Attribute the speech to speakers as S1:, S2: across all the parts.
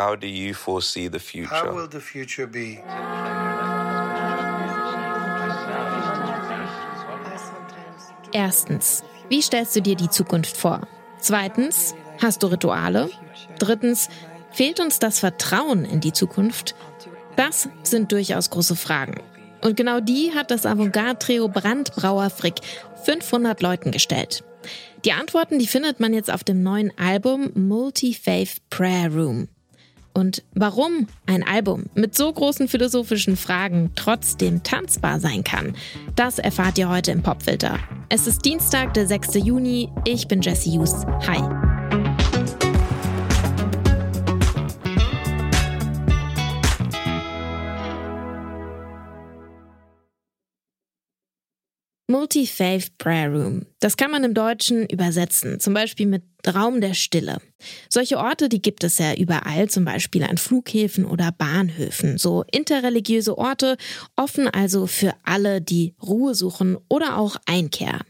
S1: How do you foresee the future?
S2: How will the future be?
S3: Erstens, wie stellst du dir die Zukunft vor? Zweitens, hast du Rituale? Drittens, fehlt uns das Vertrauen in die Zukunft? Das sind durchaus große Fragen. Und genau die hat das Avantgarde-Trio Brandbrauer Frick 500 Leuten gestellt. Die Antworten, die findet man jetzt auf dem neuen Album Multi-Faith Prayer Room. Und warum ein Album mit so großen philosophischen Fragen trotzdem tanzbar sein kann, das erfahrt ihr heute im Popfilter. Es ist Dienstag, der 6. Juni. Ich bin Jesse Hughes. Hi. Multi-Faith Prayer Room. Das kann man im Deutschen übersetzen, zum Beispiel mit Raum der Stille. Solche Orte, die gibt es ja überall, zum Beispiel an Flughäfen oder Bahnhöfen. So interreligiöse Orte, offen also für alle, die Ruhe suchen oder auch Einkehr.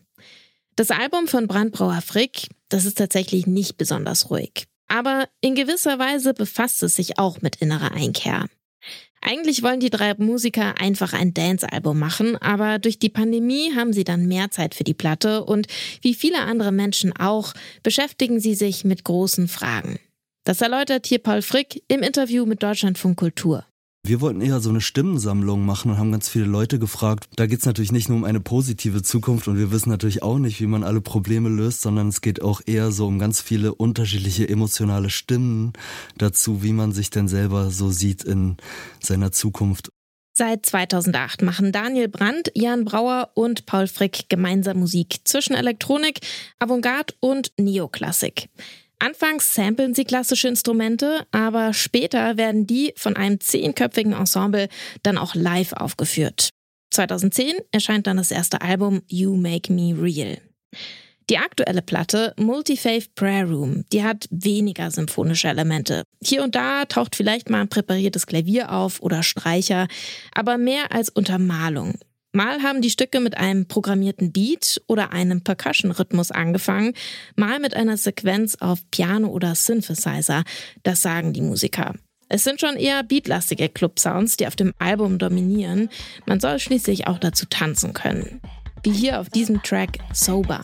S3: Das Album von Brandbrauer Frick, das ist tatsächlich nicht besonders ruhig. Aber in gewisser Weise befasst es sich auch mit innerer Einkehr. Eigentlich wollen die drei Musiker einfach ein Dance-Album machen, aber durch die Pandemie haben sie dann mehr Zeit für die Platte und wie viele andere Menschen auch, beschäftigen sie sich mit großen Fragen. Das erläutert hier Paul Frick im Interview mit Deutschlandfunk Kultur.
S4: Wir wollten eher so eine Stimmensammlung machen und haben ganz viele Leute gefragt. Da geht es natürlich nicht nur um eine positive Zukunft und wir wissen natürlich auch nicht, wie man alle Probleme löst, sondern es geht auch eher so um ganz viele unterschiedliche emotionale Stimmen dazu, wie man sich denn selber so sieht in seiner Zukunft.
S3: Seit 2008 machen Daniel Brandt, Jan Brauer und Paul Frick gemeinsam Musik zwischen Elektronik, Avantgarde und Neoklassik. Anfangs samplen sie klassische Instrumente, aber später werden die von einem zehnköpfigen Ensemble dann auch live aufgeführt. 2010 erscheint dann das erste Album You Make Me Real. Die aktuelle Platte Multi-Faith Prayer Room, die hat weniger symphonische Elemente. Hier und da taucht vielleicht mal ein präpariertes Klavier auf oder Streicher, aber mehr als Untermalung. Mal haben die Stücke mit einem programmierten Beat oder einem Percussion-Rhythmus angefangen, mal mit einer Sequenz auf Piano oder Synthesizer. Das sagen die Musiker. Es sind schon eher beatlastige Club-Sounds, die auf dem Album dominieren. Man soll schließlich auch dazu tanzen können. Wie hier auf diesem Track Sober.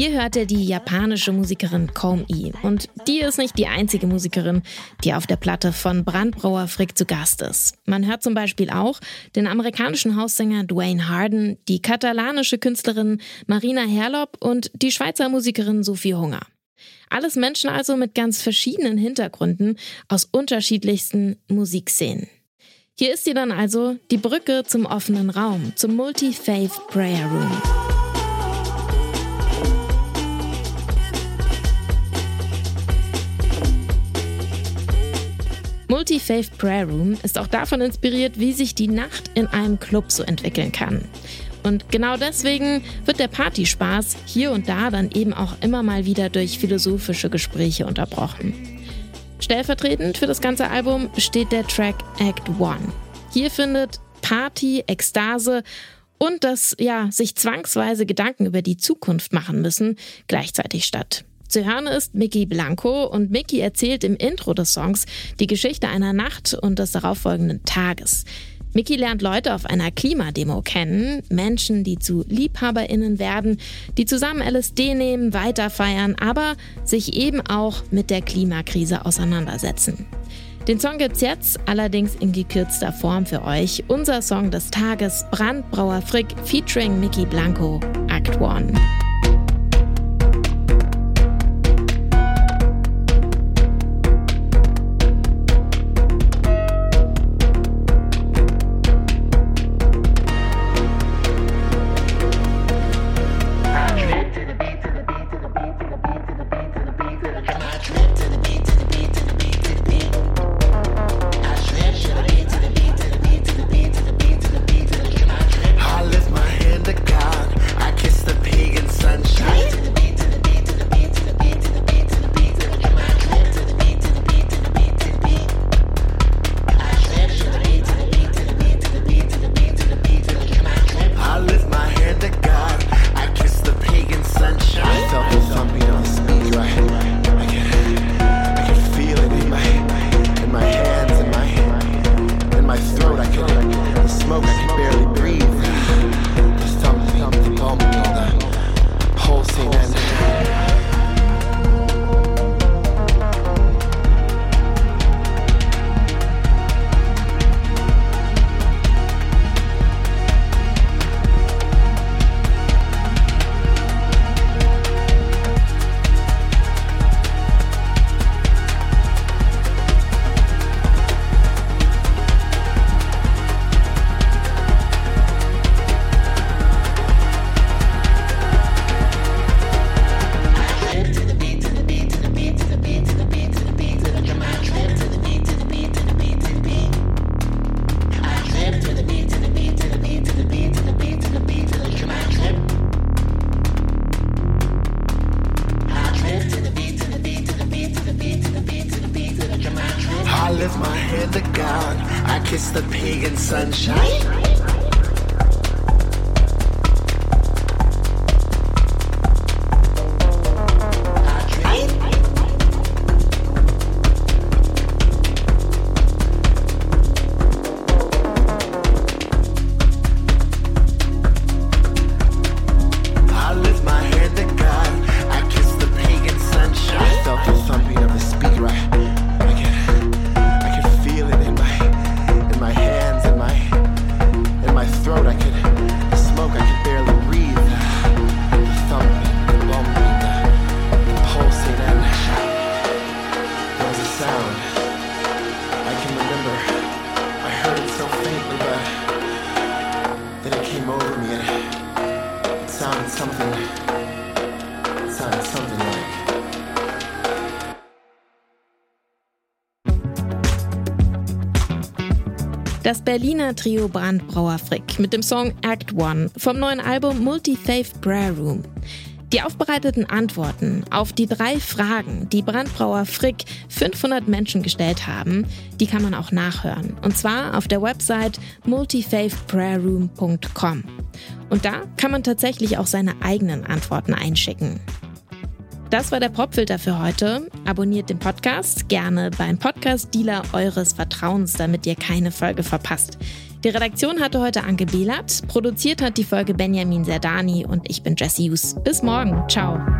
S3: Hier hört er die japanische Musikerin Komi. Und die ist nicht die einzige Musikerin, die auf der Platte von Brandbrauer Frick zu Gast ist. Man hört zum Beispiel auch den amerikanischen Haussänger Dwayne Harden, die katalanische Künstlerin Marina Herlop und die Schweizer Musikerin Sophie Hunger. Alles Menschen also mit ganz verschiedenen Hintergründen aus unterschiedlichsten Musikszenen. Hier ist sie dann also die Brücke zum offenen Raum, zum Multi-Faith Prayer Room. Multi-Faith Prayer Room ist auch davon inspiriert, wie sich die Nacht in einem Club so entwickeln kann. Und genau deswegen wird der Partyspaß hier und da dann eben auch immer mal wieder durch philosophische Gespräche unterbrochen. Stellvertretend für das ganze Album steht der Track Act One. Hier findet Party, Ekstase und das, ja, sich zwangsweise Gedanken über die Zukunft machen müssen, gleichzeitig statt. Zu hören ist Mickey Blanco und Mickey erzählt im Intro des Songs die Geschichte einer Nacht und des darauffolgenden Tages. Mickey lernt Leute auf einer Klimademo kennen, Menschen, die zu LiebhaberInnen werden, die zusammen LSD nehmen, weiterfeiern, aber sich eben auch mit der Klimakrise auseinandersetzen. Den Song gibt's jetzt, allerdings in gekürzter Form für euch. Unser Song des Tages, Brandbrauer Frick featuring Mickey Blanco, Act
S2: 1. The pagan sunshine.
S3: Das Berliner Trio Brandbrauer Frick mit dem Song Act One vom neuen Album Multi-Faith Prayer Room. Die aufbereiteten Antworten auf die drei Fragen, die Brandbrauer Frick 500 Menschen gestellt haben, die kann man auch nachhören. Und zwar auf der Website multifaithprayerroom.com. Und da kann man tatsächlich auch seine eigenen Antworten einschicken. Das war der Popfilter für heute. Abonniert den Podcast gerne beim Podcast-Dealer eures Vertrauens, damit ihr keine Folge verpasst. Die Redaktion hatte heute Anke Behlert, produziert hat die Folge Benjamin Serdani und ich bin Jesse Hughes. Bis morgen. Ciao.